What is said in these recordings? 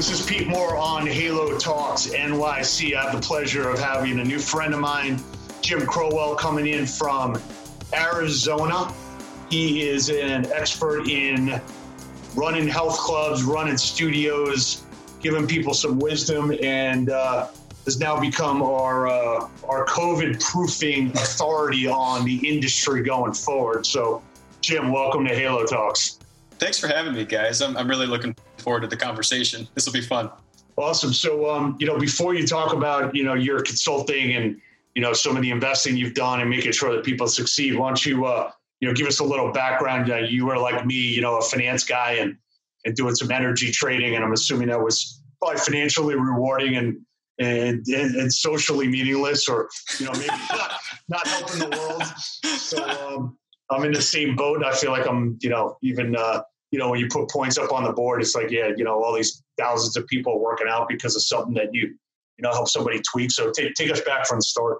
This is Pete Moore on Halo Talks NYC. I have the pleasure of having a new friend of mine, Jim Crowell, coming in from Arizona. He is an expert in running health clubs, running studios, giving people some wisdom, and uh, has now become our uh, our COVID proofing authority on the industry going forward. So, Jim, welcome to Halo Talks. Thanks for having me, guys. I'm, I'm really looking forward to the conversation. This will be fun. Awesome. So, um, you know, before you talk about, you know, your consulting and, you know, some of the investing you've done and making sure that people succeed, why don't you, uh, you know, give us a little background. You were like me, you know, a finance guy and, and doing some energy trading. And I'm assuming that was probably financially rewarding and, and, and, and socially meaningless or, you know, maybe not, not helping the world. So, um, I'm in the same boat. I feel like I'm, you know, even, uh, you know, when you put points up on the board, it's like, yeah, you know, all these thousands of people working out because of something that you, you know, help somebody tweak. So take, take us back from the start.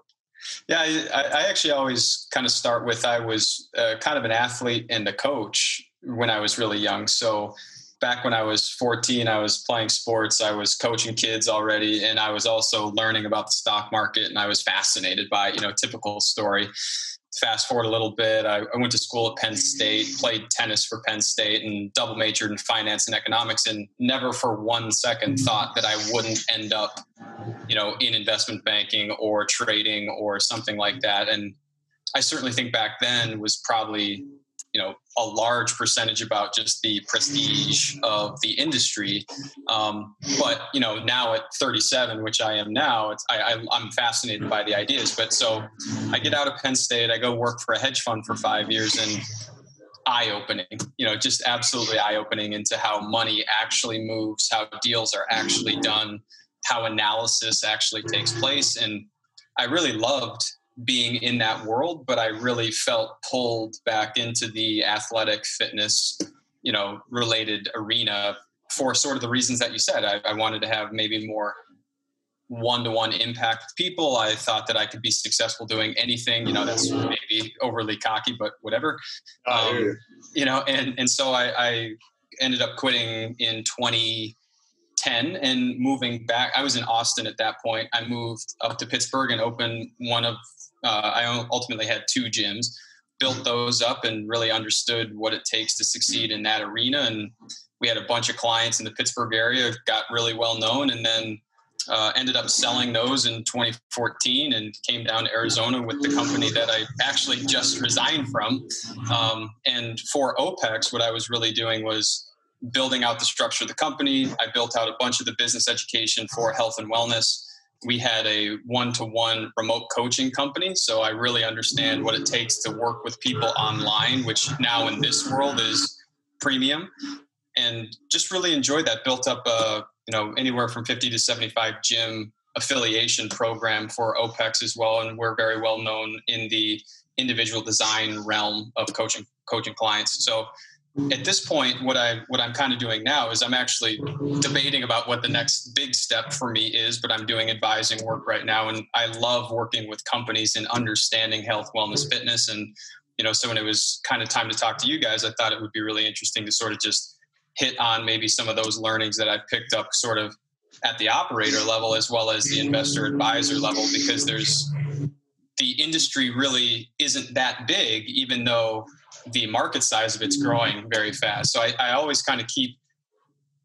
Yeah, I, I actually always kind of start with I was uh, kind of an athlete and a coach when I was really young. So back when I was 14, I was playing sports, I was coaching kids already, and I was also learning about the stock market, and I was fascinated by, you know, typical story fast forward a little bit, I, I, went to school at Penn State, played tennis for Penn State, and double majored in finance and economics, and never for one second mm. thought that I wouldn't end up, you know, in investment banking or trading or something like that. And I certainly think back then was probably you know a large percentage about just the prestige of the industry. Um, but you know now at 37 which i am now it's I, I, i'm fascinated by the ideas. But so i get out of penn state i go work for a hedge fund for five years and eye opening you know just absolutely eye opening into how money actually moves how deals are actually done how analysis actually takes place. And i really loved being in that world, but I really felt pulled back into the athletic fitness, you know, related arena for sort of the reasons that you said. I, I wanted to have maybe more one-to-one impact with people. I thought that I could be successful doing anything. You know, that's maybe overly cocky, but whatever. Um, you know, and and so I, I ended up quitting in 2010 and moving back. I was in Austin at that point. I moved up to Pittsburgh and opened one of uh, I ultimately had two gyms, built those up, and really understood what it takes to succeed in that arena. And we had a bunch of clients in the Pittsburgh area, got really well known, and then uh, ended up selling those in 2014 and came down to Arizona with the company that I actually just resigned from. Um, and for OPEX, what I was really doing was building out the structure of the company. I built out a bunch of the business education for health and wellness we had a one-to-one remote coaching company so i really understand what it takes to work with people online which now in this world is premium. And just really enjoyed that built up a you know anywhere from 50 to 75 gym affiliation program for opex as well and we're very well known in the individual design realm of coaching coaching clients. So at this point what i what i'm kind of doing now is i'm actually debating about what the next big step for me is but i'm doing advising work right now and i love working with companies and understanding health wellness fitness and you know so when it was kind of time to talk to you guys i thought it would be really interesting to sort of just hit on maybe some of those learnings that i've picked up sort of at the operator level as well as the investor advisor level because there's the industry really isn't that big even though the market size of it's mm-hmm. growing very fast. So I, I always kind of keep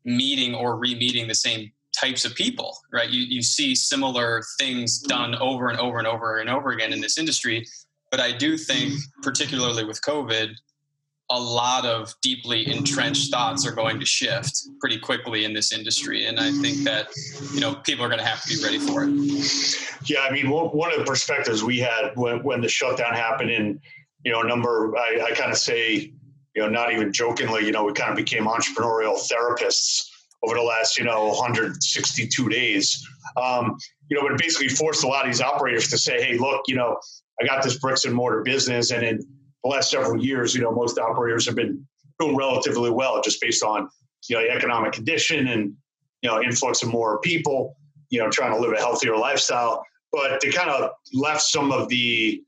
meeting or re-meeting the same types of people, right? You, you see similar things mm-hmm. done over and over and over and over again in this industry. But I do think, mm-hmm. particularly with COVID, a lot of deeply entrenched thoughts are going to shift pretty quickly in this industry. And I think that, you know, people are going to have to be ready for it. Yeah. I mean, one of the perspectives we had when, when the shutdown happened in you know, a number, I, I kind of say, you know, not even jokingly, you know, we kind of became entrepreneurial therapists over the last, you know, 162 days. Um, you know, but it basically forced a lot of these operators to say, hey, look, you know, I got this bricks and mortar business. And in the last several years, you know, most operators have been doing relatively well just based on, you know, economic condition and, you know, influx of more people, you know, trying to live a healthier lifestyle. But they kind of left some of the,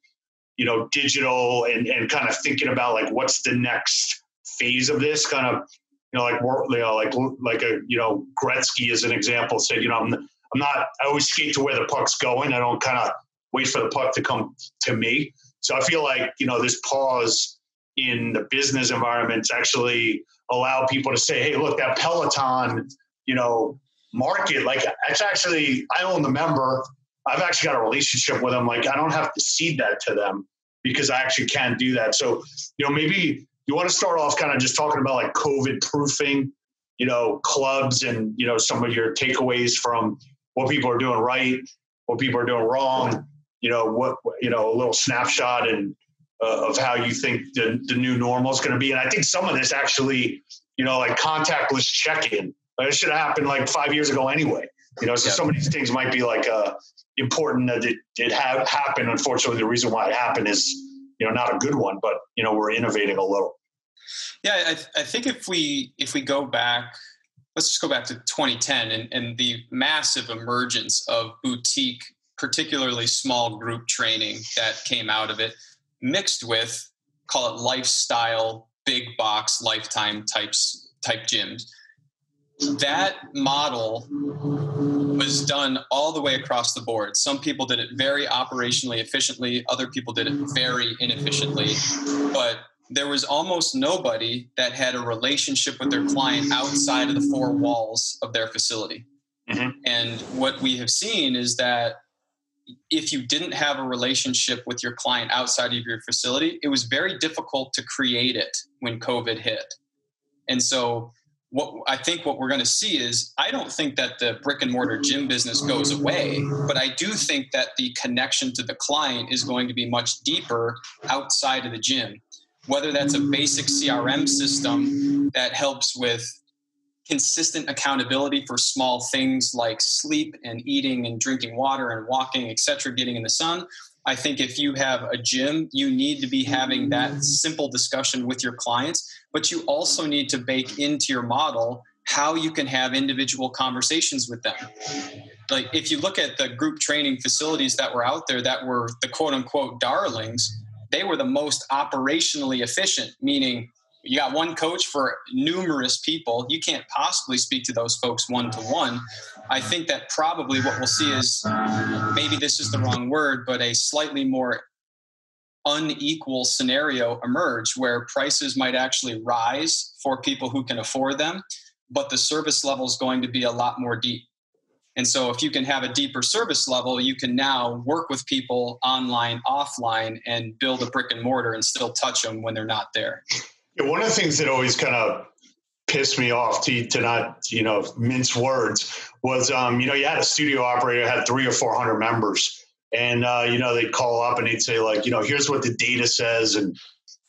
you know, digital and, and kind of thinking about like what's the next phase of this kind of, you know, like you know, like like a you know Gretzky as an example said, you know, I'm I'm not. I always skate to where the puck's going. I don't kind of wait for the puck to come to me. So I feel like you know this pause in the business environment environments actually allow people to say, hey, look, that Peloton, you know, market, like it's actually I own the member. I've actually got a relationship with them. Like I don't have to cede that to them because I actually can't do that. So, you know, maybe you want to start off kind of just talking about like COVID proofing, you know, clubs and, you know, some of your takeaways from what people are doing right, what people are doing wrong, you know, what, you know, a little snapshot and uh, of how you think the, the new normal is going to be. And I think some of this actually, you know, like contactless check-in, it should have happened like five years ago anyway. You know, so some of these things might be like uh, important that it, it happened. Unfortunately, the reason why it happened is, you know, not a good one, but, you know, we're innovating a little. Yeah, I, I think if we if we go back, let's just go back to 2010 and, and the massive emergence of boutique, particularly small group training that came out of it, mixed with call it lifestyle, big box, lifetime types type gyms. That model was done all the way across the board. Some people did it very operationally efficiently, other people did it very inefficiently. But there was almost nobody that had a relationship with their client outside of the four walls of their facility. Mm-hmm. And what we have seen is that if you didn't have a relationship with your client outside of your facility, it was very difficult to create it when COVID hit. And so what I think what we're going to see is I don't think that the brick and mortar gym business goes away, but I do think that the connection to the client is going to be much deeper outside of the gym whether that's a basic CRM system that helps with consistent accountability for small things like sleep and eating and drinking water and walking, etc., getting in the sun. I think if you have a gym, you need to be having that simple discussion with your clients, but you also need to bake into your model how you can have individual conversations with them. Like if you look at the group training facilities that were out there that were the quote unquote darlings, they were the most operationally efficient, meaning you got one coach for numerous people. You can't possibly speak to those folks one to one. I think that probably what we'll see is maybe this is the wrong word, but a slightly more unequal scenario emerge where prices might actually rise for people who can afford them, but the service level is going to be a lot more deep. And so, if you can have a deeper service level, you can now work with people online, offline, and build a brick and mortar and still touch them when they're not there. Yeah, one of the things that always kind of pissed me off to, to not, you know, mince words was, um, you know, you had a studio operator had three or 400 members. And, uh, you know, they'd call up and they'd say, like, you know, here's what the data says. And,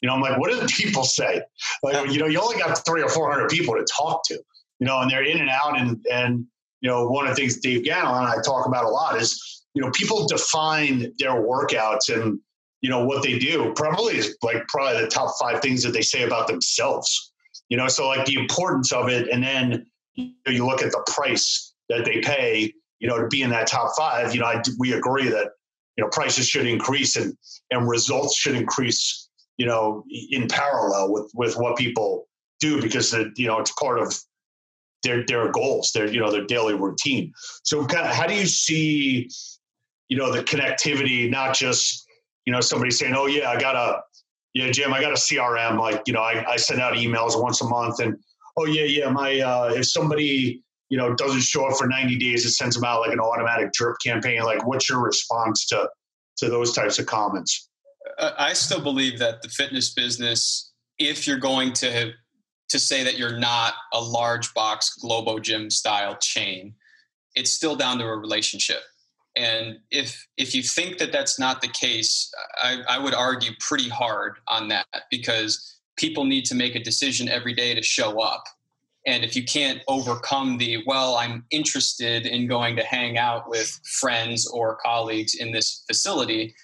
you know, I'm like, what do the people say? Like, you know, you only got three or 400 people to talk to, you know, and they're in and out. And, and, you know, one of the things Dave Gannon and I talk about a lot is, you know, people define their workouts and, you know, what they do probably is like probably the top five things that they say about themselves, you know, so like the importance of it. And then you, know, you look at the price that they pay, you know, to be in that top five, you know, I, we agree that, you know, prices should increase and, and results should increase, you know, in parallel with, with what people do because, the, you know, it's part of their their goals, their you know their daily routine. So, kind of, how do you see, you know, the connectivity? Not just you know somebody saying, "Oh yeah, I got a yeah, Jim, I got a CRM." Like you know, I, I send out emails once a month, and oh yeah, yeah, my uh, if somebody you know doesn't show up for 90 days, it sends them out like an automatic drip campaign. Like, what's your response to to those types of comments? I still believe that the fitness business, if you're going to to say that you're not a large box Globo Gym style chain. It's still down to a relationship. And if if you think that that's not the case, I, I would argue pretty hard on that because people need to make a decision every day to show up. And if you can't overcome the, well, I'm interested in going to hang out with friends or colleagues in this facility,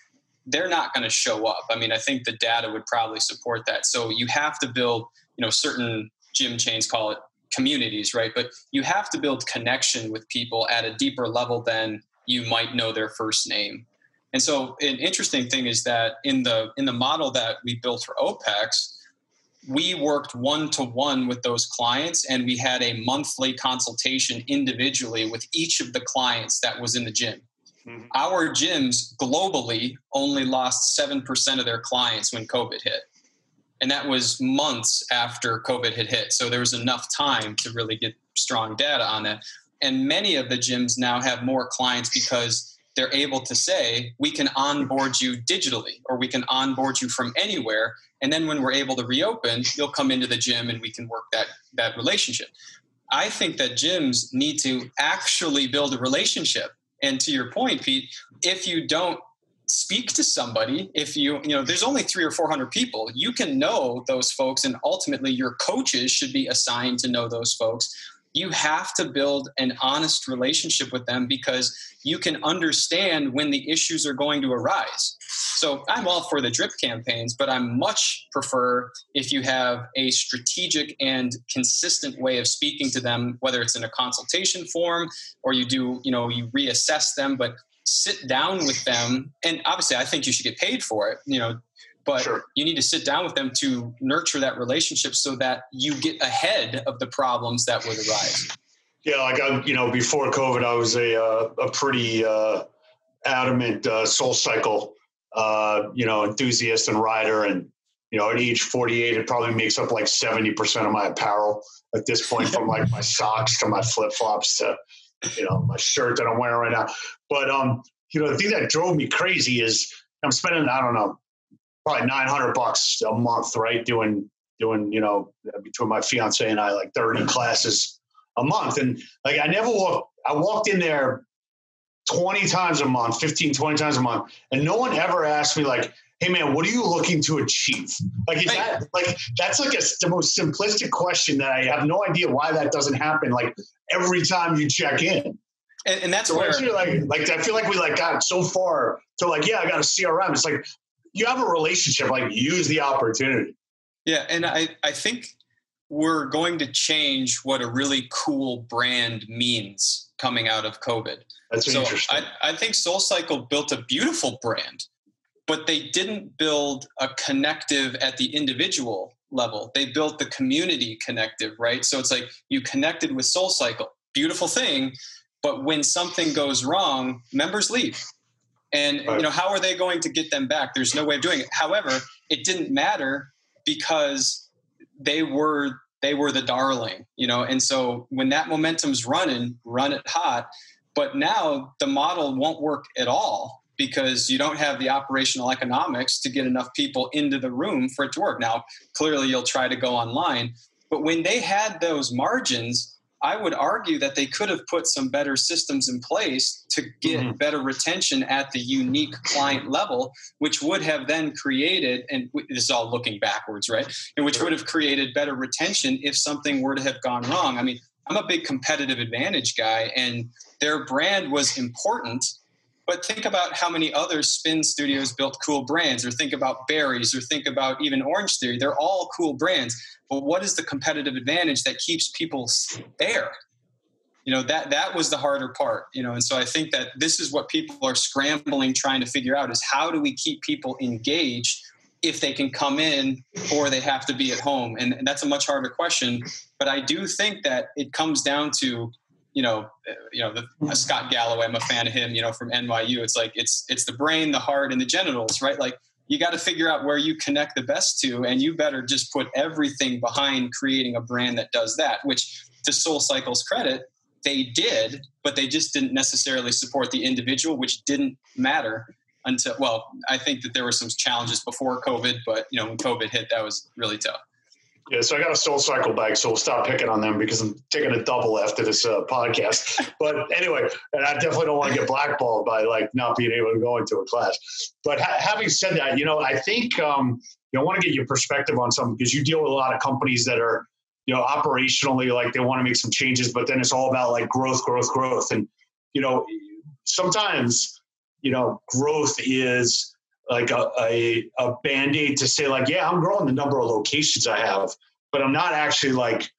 they're not going to show up. I mean, I think the data would probably support that. So you have to build you know certain gym chains call it communities right but you have to build connection with people at a deeper level than you might know their first name and so an interesting thing is that in the in the model that we built for opex we worked one to one with those clients and we had a monthly consultation individually with each of the clients that was in the gym. Mm-hmm. Our gyms globally only lost 7% of their clients when COVID hit. And that was months after COVID had hit. So there was enough time to really get strong data on that. And many of the gyms now have more clients because they're able to say, we can onboard you digitally or we can onboard you from anywhere. And then when we're able to reopen, you'll come into the gym and we can work that, that relationship. I think that gyms need to actually build a relationship. And to your point, Pete, if you don't speak to somebody if you you know there's only three or four hundred people you can know those folks and ultimately your coaches should be assigned to know those folks you have to build an honest relationship with them because you can understand when the issues are going to arise. So I'm all for the drip campaigns, but I much prefer if you have a strategic and consistent way of speaking to them, whether it's in a consultation form or you do, you know, you reassess them, but sit down with them. And obviously I think you should get paid for it. You know, but sure. you need to sit down with them to nurture that relationship so that you get ahead of the problems that would arise. Yeah like i you know before covid i was a uh, a pretty uh, adamant uh, soul cycle uh, you know enthusiast and rider. And you know at age 48 it probably makes up like 70% of my apparel at this point from like my socks to my flip-flops to you know my shirt that i'm wearing right now. But um you know the thing that drove me crazy is i'm spending i don't know probably 900 bucks a month, right? Doing, doing, you know, between my fiance and I, like 30 classes a month. And like, I never walked, I walked in there 20 times a month, 15, 20 times a month. And no one ever asked me like, Hey man, what are you looking to achieve? Like, is that like, that's like a, the most simplistic question that I have no idea why that doesn't happen. Like every time you check in. And, and that's so where like, like, I feel like we like got so far to like, yeah, I got a CRM. It's like, you have a relationship, like use the opportunity. Yeah, and I I think we're going to change what a really cool brand means coming out of COVID. That's so interesting. I, I think Soul Cycle built a beautiful brand, but they didn't build a connective at the individual level. They built the community connective, right? So it's like you connected with Soul Cycle, beautiful thing, but when something goes wrong, members leave. And right. you know, how are they going to get them back? There's no way of doing it. However, it didn't matter because they were they were the darling, you know. And so when that momentum's running, run it hot. But now the model won't work at all because you don't have the operational economics to get enough people into the room for it to work. Now, clearly you'll try to go online, but when they had those margins, I would argue that they could have put some better systems in place to get mm-hmm. better retention at the unique client level, which would have then created, and this is all looking backwards, right? And which would have created better retention if something were to have gone wrong. I mean, I'm a big competitive advantage guy, and their brand was important. But think about how many other spin studios built cool brands, or think about Barry's, or think about even Orange Theory. They're all cool brands. But what is the competitive advantage that keeps people there? You know that that was the harder part you know and so i think that this is what people are scrambling trying to figure out is how do we keep people engaged if they can come in or they have to be at home? And, and that's a much harder question. But i do think that it comes down to you know you know the, uh, scott galloway i'm a fan of him you know from nyu it's like it's it's the brain the heart and the genitals right? Like you got to figure out where you connect the best to and you better just put everything behind creating a brand that does that which to soul cycles credit they did but they just didn't necessarily support the individual which didn't matter until well i think that there were some challenges before covid but you know when covid hit that was really tough yeah, so I got a Soul Cycle bag, so we'll stop picking on them because I'm taking a double after this uh, podcast. But anyway, and I definitely don't want to get blackballed by like not being able to go into a class. But ha- having said that, you know, I think um, you know, I want to get your perspective on something because you deal with a lot of companies that are, you know, operationally like they want to make some changes, but then it's all about like growth, growth, growth, and you know, sometimes you know, growth is like a, a, a band-aid to say like yeah i'm growing the number of locations i have but i'm not actually like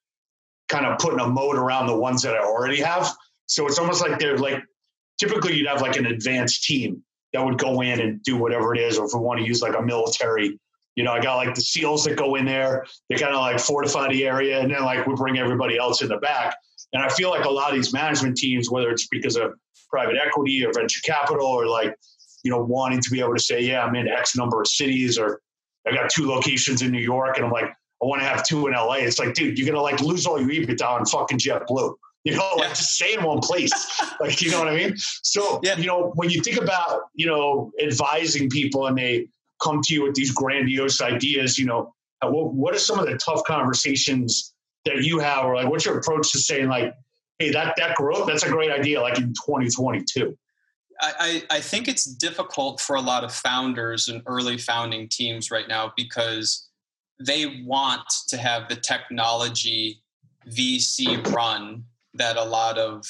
kind of putting a moat around the ones that i already have so it's almost like they're like typically you'd have like an advanced team that would go in and do whatever it is or if we want to use like a military You know, I got like the SEALs that go in there. They kind of like fortify the area, and then like we bring everybody else in the back. And I feel like a lot of these management teams, whether it's because of private equity or venture capital, or like you know wanting to be able to say, yeah, I'm in X number of cities, or I got two locations in New York, and I'm like, I want to have two in LA. It's like, dude, you're gonna like lose all your EBITDA on fucking JetBlue. You know, like just stay in one place. like, you know what I mean? So, yeah. you know, when you think about, you know, advising people and they come to you with these grandiose ideas, you know, what, what are some of the tough conversations that you have, or like, what's your approach to saying, like, hey, that that growth, that's a great idea, like in 2022? I, I think it's difficult for a lot of founders and early founding teams right now because they want to have the technology VC run that a lot of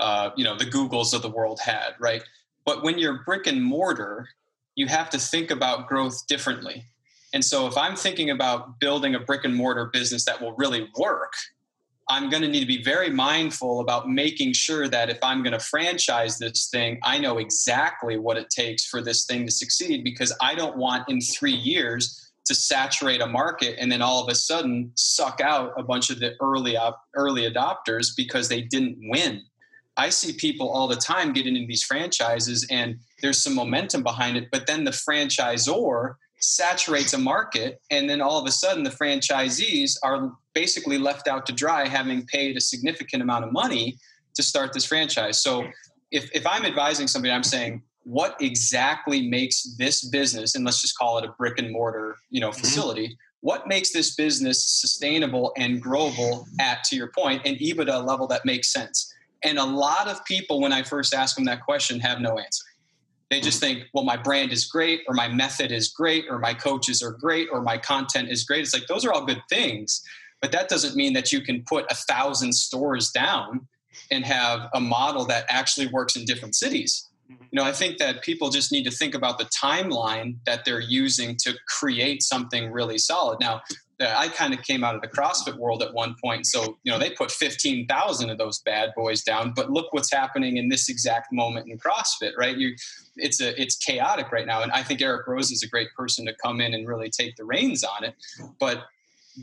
uh, you know the Googles of the world had, right? But when you're brick and mortar, you have to think about growth differently. And so if I'm thinking about building a brick and mortar business that will really work, I'm going to need to be very mindful about making sure that if I'm going to franchise this thing, I know exactly what it takes for this thing to succeed because I don't want in three years to saturate a market and then all of a sudden suck out a bunch of the early early adopters because they didn't win. I see people all the time getting into these franchises and there's some momentum behind it, but then the franchisor saturates a market and then all of a sudden the franchisees are basically left out to dry having paid a significant amount of money to start this franchise. So if, if I'm advising somebody, I'm saying, what exactly makes this business and let's just call it a brick and mortar you know mm-hmm. facility mm-hmm. what makes this business sustainable and growable at to your point an ebitda level that makes sense and a lot of people when i first ask them that question have no answer they just think well my brand is great or my method is great or my coaches are great or my content is great it's like those are all good things but that doesn't mean that you can put a thousand stores down and have a model that actually works in different cities mm-hmm. you know, I think that people just need to think about the timeline that they're using to create something really solid. Now, uh, I kind of came out of the CrossFit world at one point, so you know they put fifteen thousand of those bad boys down. But look what's happening in this exact moment in CrossFit, right? You, it's a it's chaotic right now, and I think Eric Roza is a great person to come in and really take the reins on it. But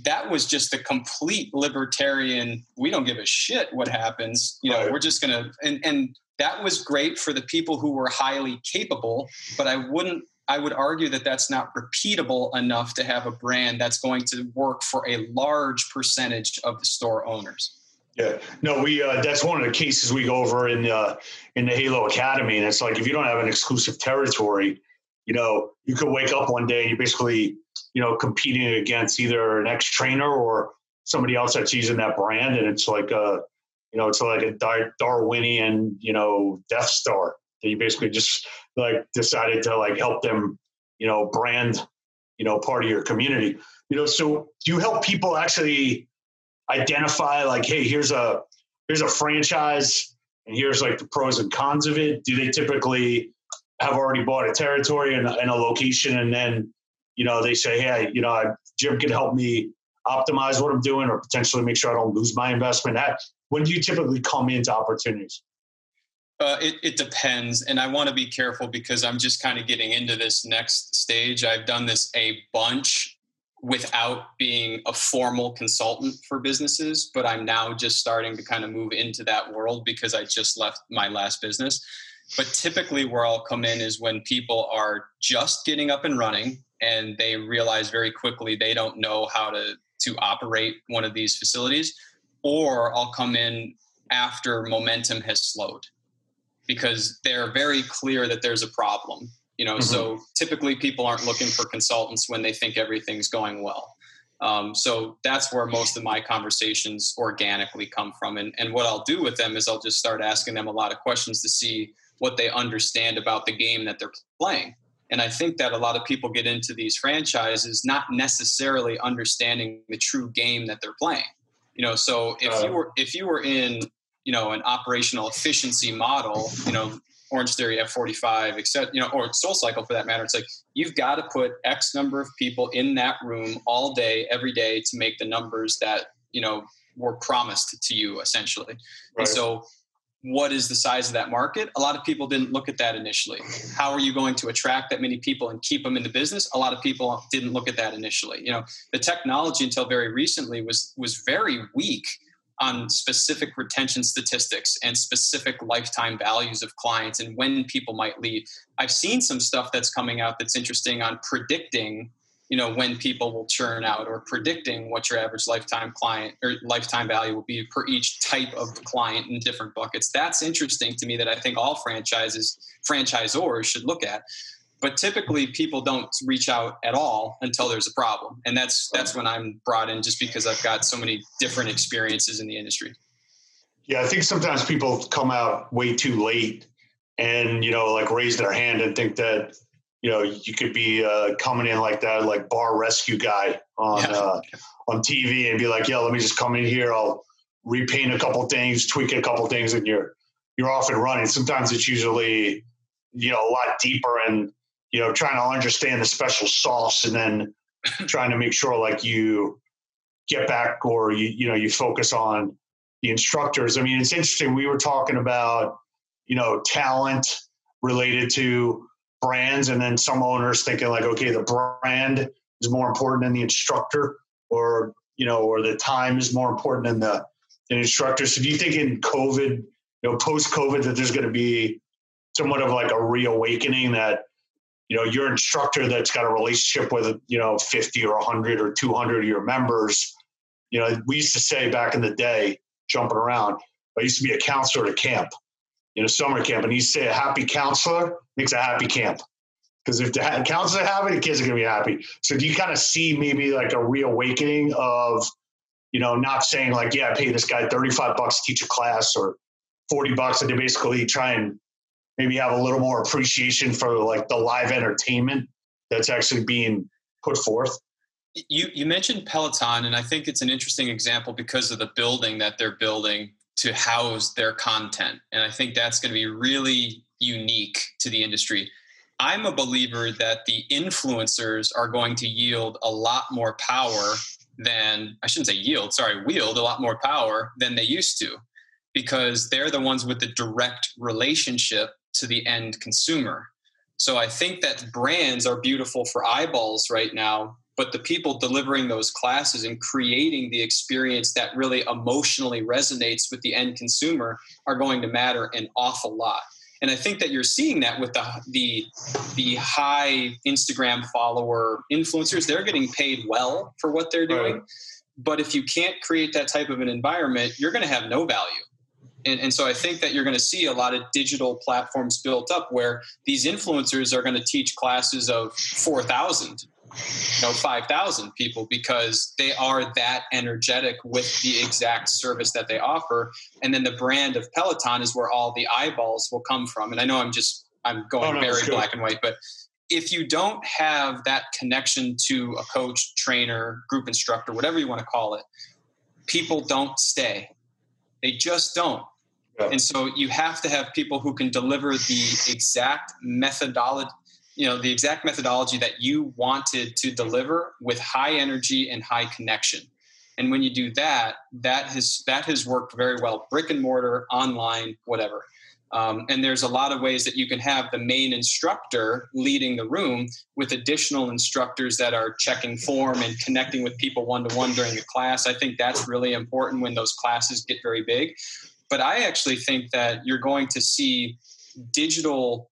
that was just a complete libertarian. We don't give a shit what happens. You know, right. we're just gonna and and that was great for the people who were highly capable, but I wouldn't I would argue that that's not repeatable enough to have a brand that's going to work for a large percentage of the store owners. Yeah, no, we uh, that's one of the cases we go over in uh, in the Halo Academy, and it's like if you don't have an exclusive territory, you know, you could wake up one day and you're basically, you know, competing against either an ex trainer or somebody else that's using that brand, and it's like a, you know, it's like a Darwinian, you know, Death Star that you basically just like decided to like help them, you know, brand, you know, part of your community. You know, so do you help people actually identify like, hey, here's a here's a franchise and here's like the pros and cons of it? Do they typically have already bought a territory and, and a location and then, you know, they say, hey, you know, Jim can help me optimize what I'm doing or potentially make sure I don't lose my investment. When do you typically come into opportunities? Uh, it, it, depends. And I want to be careful because I'm just kind of getting into this next stage. I've done this a bunch without being a formal consultant for businesses, but I'm now just starting to kind of move into that world because I just left my last business. But typically, where I'll come in is when people are just getting up and running and they realize very quickly they don't know how to, to operate one of these facilities or I'll come in after momentum has slowed because they're very clear that there's a problem. You know, mm-hmm. so typically people aren't looking for consultants when they think everything's going well. Um, so that's where most of my conversations organically come from. And, and what I'll do with them is I'll just start asking them a lot of questions to see what they understand about the game that they're playing. And I think that a lot of people get into these franchises not necessarily understanding the true game that they're playing. You know, so if uh, you were if you were in you know an operational efficiency model, you know, Orange Theory, F45, except you know, or Soul Cycle for that matter, it's like you've got to put X number of people in that room all day, every day to make the numbers that you know were promised to you essentially. Right. And so what is the size of that market? A lot of people didn't look at that initially. How are you going to attract that many people and keep them in the business? A lot of people didn't look at that initially. You know, the technology until very recently was was very weak on specific retention statistics and specific lifetime values of clients and when people might leave. I've seen some stuff that's coming out that's interesting on predicting, you know, when people will churn out or predicting what your average lifetime client or lifetime value will be per each type of client in different buckets. That's interesting to me that I think all franchises franchisors should look at. But typically people don't reach out at all until there's a problem. And that's that's when i'm brought in just because i've got so many different experiences in the industry. Yeah i think sometimes people come out way too late and you know like raise their hand and think that you know you could be uh, coming in like that like bar rescue guy on yeah. uh, on tv and be like yeah let me just come in here i'll repaint a couple things tweak a couple things and you're you're off and running sometimes it's usually you know a lot deeper and you know, trying to understand the special sauce and then trying to make sure like you get back or you, you know, you focus on the instructors. I mean, it's interesting. We were talking about, you know, talent related to brands and then some owners thinking like, okay, the brand is more important than the instructor or, you know, or the time is more important than the, instructor. So do you think in COVID, you know, post COVID that there's going to be somewhat of like a reawakening that you know your instructor that's got a relationship with you know 50 or 100 or 200 of your members you know we used to say back in the day jumping around i used to be a counselor at a camp in a summer camp and he say a happy counselor makes a happy camp. Because if the counselors are happy the kids are going to be happy. So do you kind of see maybe like a reawakening of you know not saying like yeah I pay this guy 35 bucks to teach a class or 40 bucks and they basically try and maybe have a little more appreciation for like the live entertainment that's actually being put forth. You you mentioned Peloton, and I think it's an interesting example because of the building that they're building to house their content, and I think that's going to be really unique to the industry. I'm a believer that the influencers are going to yield a lot more power than I shouldn't say yield, sorry, wield a lot more power than they used to because they're the ones with the direct relationship to the end consumer. So I think that brands are beautiful for eyeballs right now, but the people delivering those classes and creating the experience that really emotionally resonates with the end consumer are going to matter an awful lot. And I think that you're seeing that with the the the high Instagram follower influencers. They're getting paid well for what they're doing. Right. But if you can't create that type of an environment, you're going to have no value. And, and, so I think that you're going to see a lot of digital platforms built up where these influencers are going to teach classes of 4,000, you know, 5,000 people because they are that energetic with the exact service that they offer. And then the brand of Peloton is where all the eyeballs will come from. And I know I'm just, I'm going oh, no, very black and white, but if you don't have that connection to a coach, trainer, group instructor, whatever you want to call it, people don't stay. They just don't. And so you have to have people who can deliver the exact methodology, you know, the exact methodology that you wanted to deliver with high energy and high connection. And when you do that, that has that has worked very well, brick and mortar, online, whatever. Um, and there's a lot of ways that you can have the main instructor leading the room with additional instructors that are checking form and connecting with people one to one during the class. I think that's really important when those classes get very big. But I actually think that you're going to see digital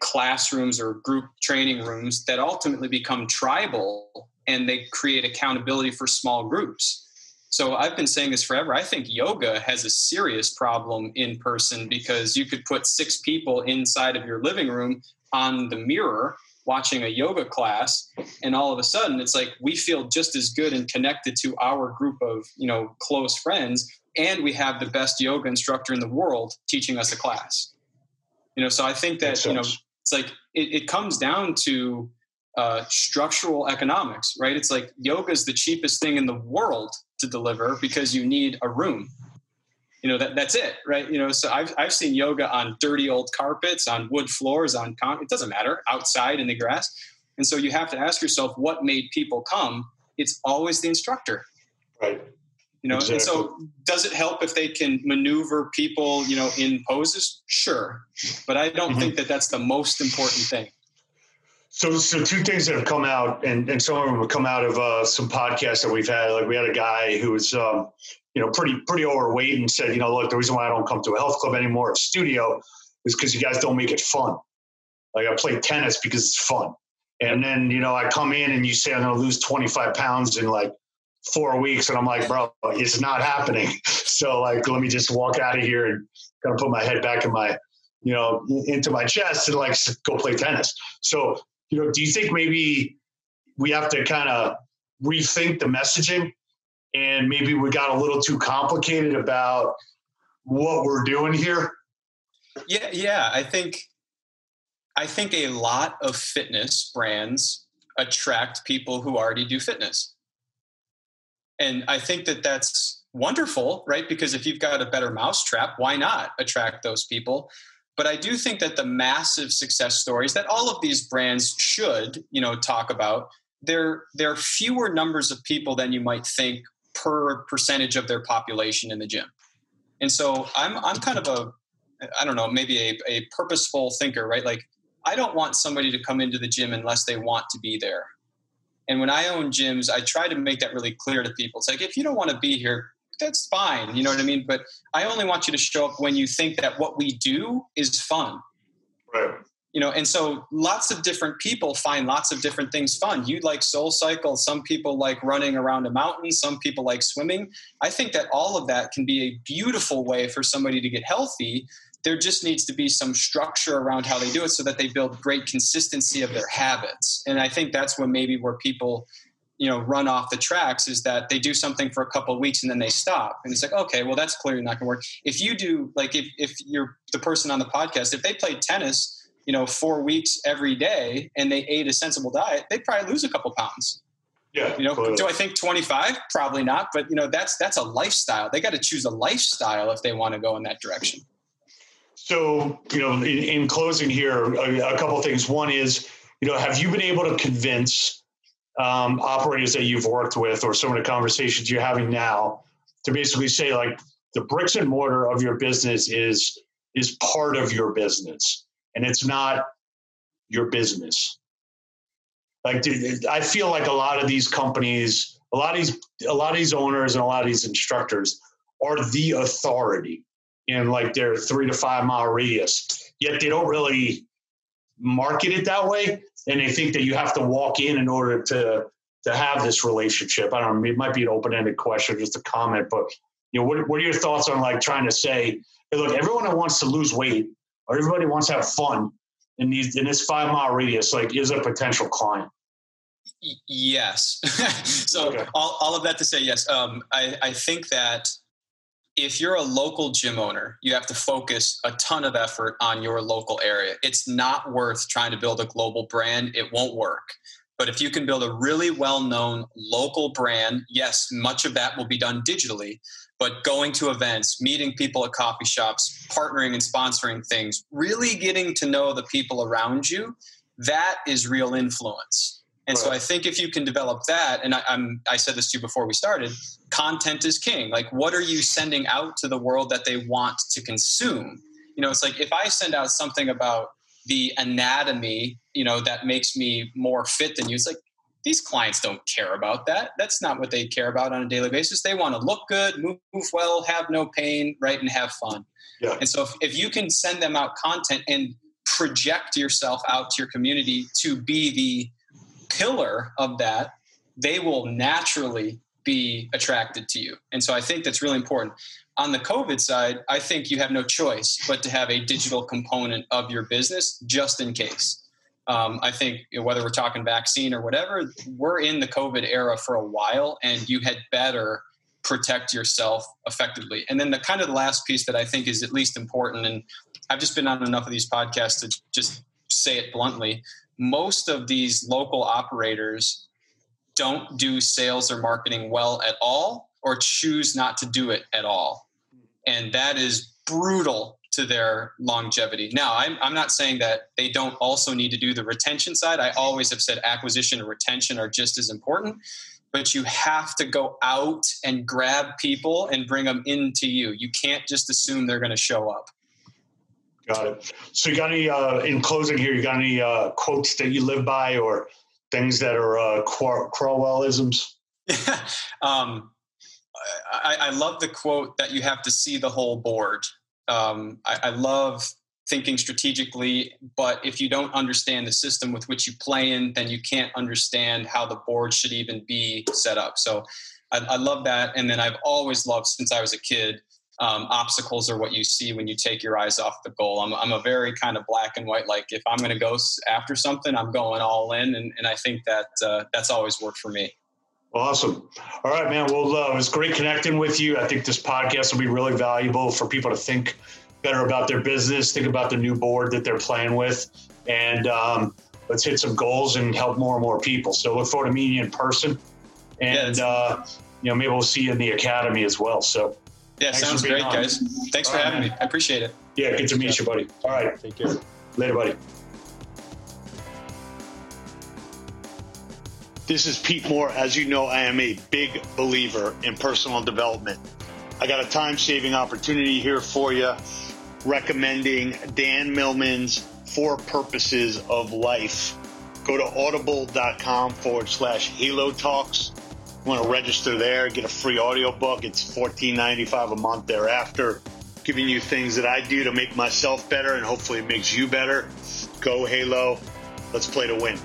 classrooms or group training rooms that ultimately become tribal and they create accountability for small groups. So I've been saying this forever. I think yoga has a serious problem in person because you could put six people inside of your living room on the mirror watching a yoga class and all of a sudden it's like we feel just as good and connected to our group of you know close friends and we have the best yoga instructor in the world teaching us a class you know so i think that you know it's like it, it comes down to uh, structural economics right? It's like yoga is the cheapest thing in the world to deliver because you need a room. You know that that's it right? You know so i've, I've seen yoga on dirty old carpets on wood floors on con it doesn't matter outside in the grass. And so you have to ask yourself what made people come. It's always the instructor. Right You know, exactly. and so does it help if they can maneuver people, you know, in poses? Sure, but I don't mm-hmm. think that that's the most important thing. So, so two things that have come out, and, and some of them have come out of uh, some podcasts that we've had. Like we had a guy who was, um, you know, pretty pretty overweight, and said, you know, look, the reason why I don't come to a health club anymore, a studio, is because you guys don't make it fun. Like I play tennis because it's fun, and then you know I come in and you say I'm going to lose 25 pounds in like four weeks, and I'm like, bro, it's not happening. So like, let me just walk out of here and kind of put my head back in my, you know, into my chest and like go play tennis. So you know, do you think maybe we have to kind of rethink the messaging and maybe we got a little too complicated about what we're doing here? Yeah, yeah, I think I think a lot of fitness brands attract people who already do fitness. And I think that that's wonderful, right? Because if you've got a better mousetrap, why not attract those people? But I do think that the massive success stories that all of these brands should, you know, talk about, there there are fewer numbers of people than you might think per percentage of their population in the gym. And so I'm I'm kind of a I don't know, maybe a, a purposeful thinker, right? Like I don't want somebody to come into the gym unless they want to be there. And when I own gyms, I try to make that really clear to people. It's like if you don't want to be here, that's fine. You know what I mean? But I only want you to show up when you think that what we do is fun. Right. You know, and so lots of different people find lots of different things fun. You like soul cycle, some people like running around a mountain, some people like swimming. I think that all of that can be a beautiful way for somebody to get healthy. There just needs to be some structure around how they do it so that they build great consistency of their habits. And I think that's when maybe where people you know run off the tracks is that they do something for a couple of weeks and then they stop. And it's like okay well that's clearly not going to work. If you do like if, if you're the person on the podcast if they played tennis you know four weeks every day and they ate a sensible diet they'd probably lose a couple pounds. Yeah you know clearly. do i think 25 probably not but you know that's that's a lifestyle. They got to choose a lifestyle if they want to go in that direction so you know in, in closing here a, a couple things. One is you know have you been able to convince um, operators that you've worked with or some of the conversations you're having now to basically say like the bricks and mortar of your business is is part of your business and it's not your business? Like dude, i feel like a lot of these companies a lot of these a lot of these owners and a lot of these instructors are the authority in like their three to five mile radius yet they don't really market it that way and they think that you have to walk in in order to to have this relationship. I don't know. It might be an open ended question, just a comment, but you know, what, what are your thoughts on like trying to say, hey, look, everyone that wants to lose weight or everybody wants to have fun in these in this five mile radius, like is a potential client. Yes. so okay. all, all of that to say yes. Um, I, I think that if you're a local gym owner, you have to focus a ton of effort on your local area. It's not worth trying to build a global brand, it won't work. But if you can build a really well known local brand, yes, much of that will be done digitally. But going to events, meeting people at coffee shops, partnering and sponsoring things, really getting to know the people around you, that is real influence. And right. so I think if you can develop that, and I, am I said this to you before we started, content is king. Like, what are you sending out to the world that they want to consume? You know, it's like if I send out something about the anatomy, you know, that makes me more fit than you, it's like these clients don't care about that. That's not what they care about on a daily basis. They want to look good, move, move well, have no pain, right, and have fun. Yeah. And so if, if you can send them out content and project yourself out to your community to be the pillar of that, they will naturally be attracted to you. And so I think that's really important. On the COVID side, I think you have no choice but to have a digital component of your business just in case. Um, I think whether we're talking vaccine or whatever, we're in the COVID era for a while, and you had better protect yourself effectively. And then the kind of the last piece that I think is at least important, and I've just been on enough of these podcasts to just say it bluntly most of these local operators don't do sales or marketing well at all or choose not to do it at all. And that is brutal to their longevity. Now, I'm, I'm not saying that they don't also need to do the retention side. I always have said acquisition and retention are just as important, but you have to go out and grab people and bring them into you. You can't just assume they're going to show up. Got it. So, you got any, uh, in closing here, you got any uh, quotes that you live by or things that are uh, Crowellisms? um, I, I, love the quote that you have to see the whole board. Um, I, I, love thinking strategically, but if you don't understand the system with which you play in, then you can't understand how the board should even be set up. So I, I love that. And then I've always loved, since I was a kid, um, obstacles are what you see when you take your eyes off the goal. I'm, I'm a very kind of black and white, like if I'm going to go after something, I'm going all in. And, and I think that uh, that's always worked for me. Awesome. All right, man. Well, uh, it was great connecting with you. I think this podcast will be really valuable for people to think better about their business, think about the new board that they're playing with, and um, let's hit some goals and help more and more people. So look forward to meeting you in person, and yeah, uh, you know maybe we'll see you in the academy as well. So yeah, sounds great, on. guys. Thanks All for right, having man. me. I appreciate it. Yeah, good to meet you, buddy. All right, take care. Later, buddy. This is Pete Moore. As you know, I am a big believer in personal development. I got a time saving opportunity here for you, recommending Dan Millman's Four Purposes of Life. Go to audible.com forward slash Halo Talks. Want to register there, get a free audiobook. It's $14.95 a month thereafter, giving you things that I do to make myself better and hopefully it makes you better. Go Halo. Let's play to win.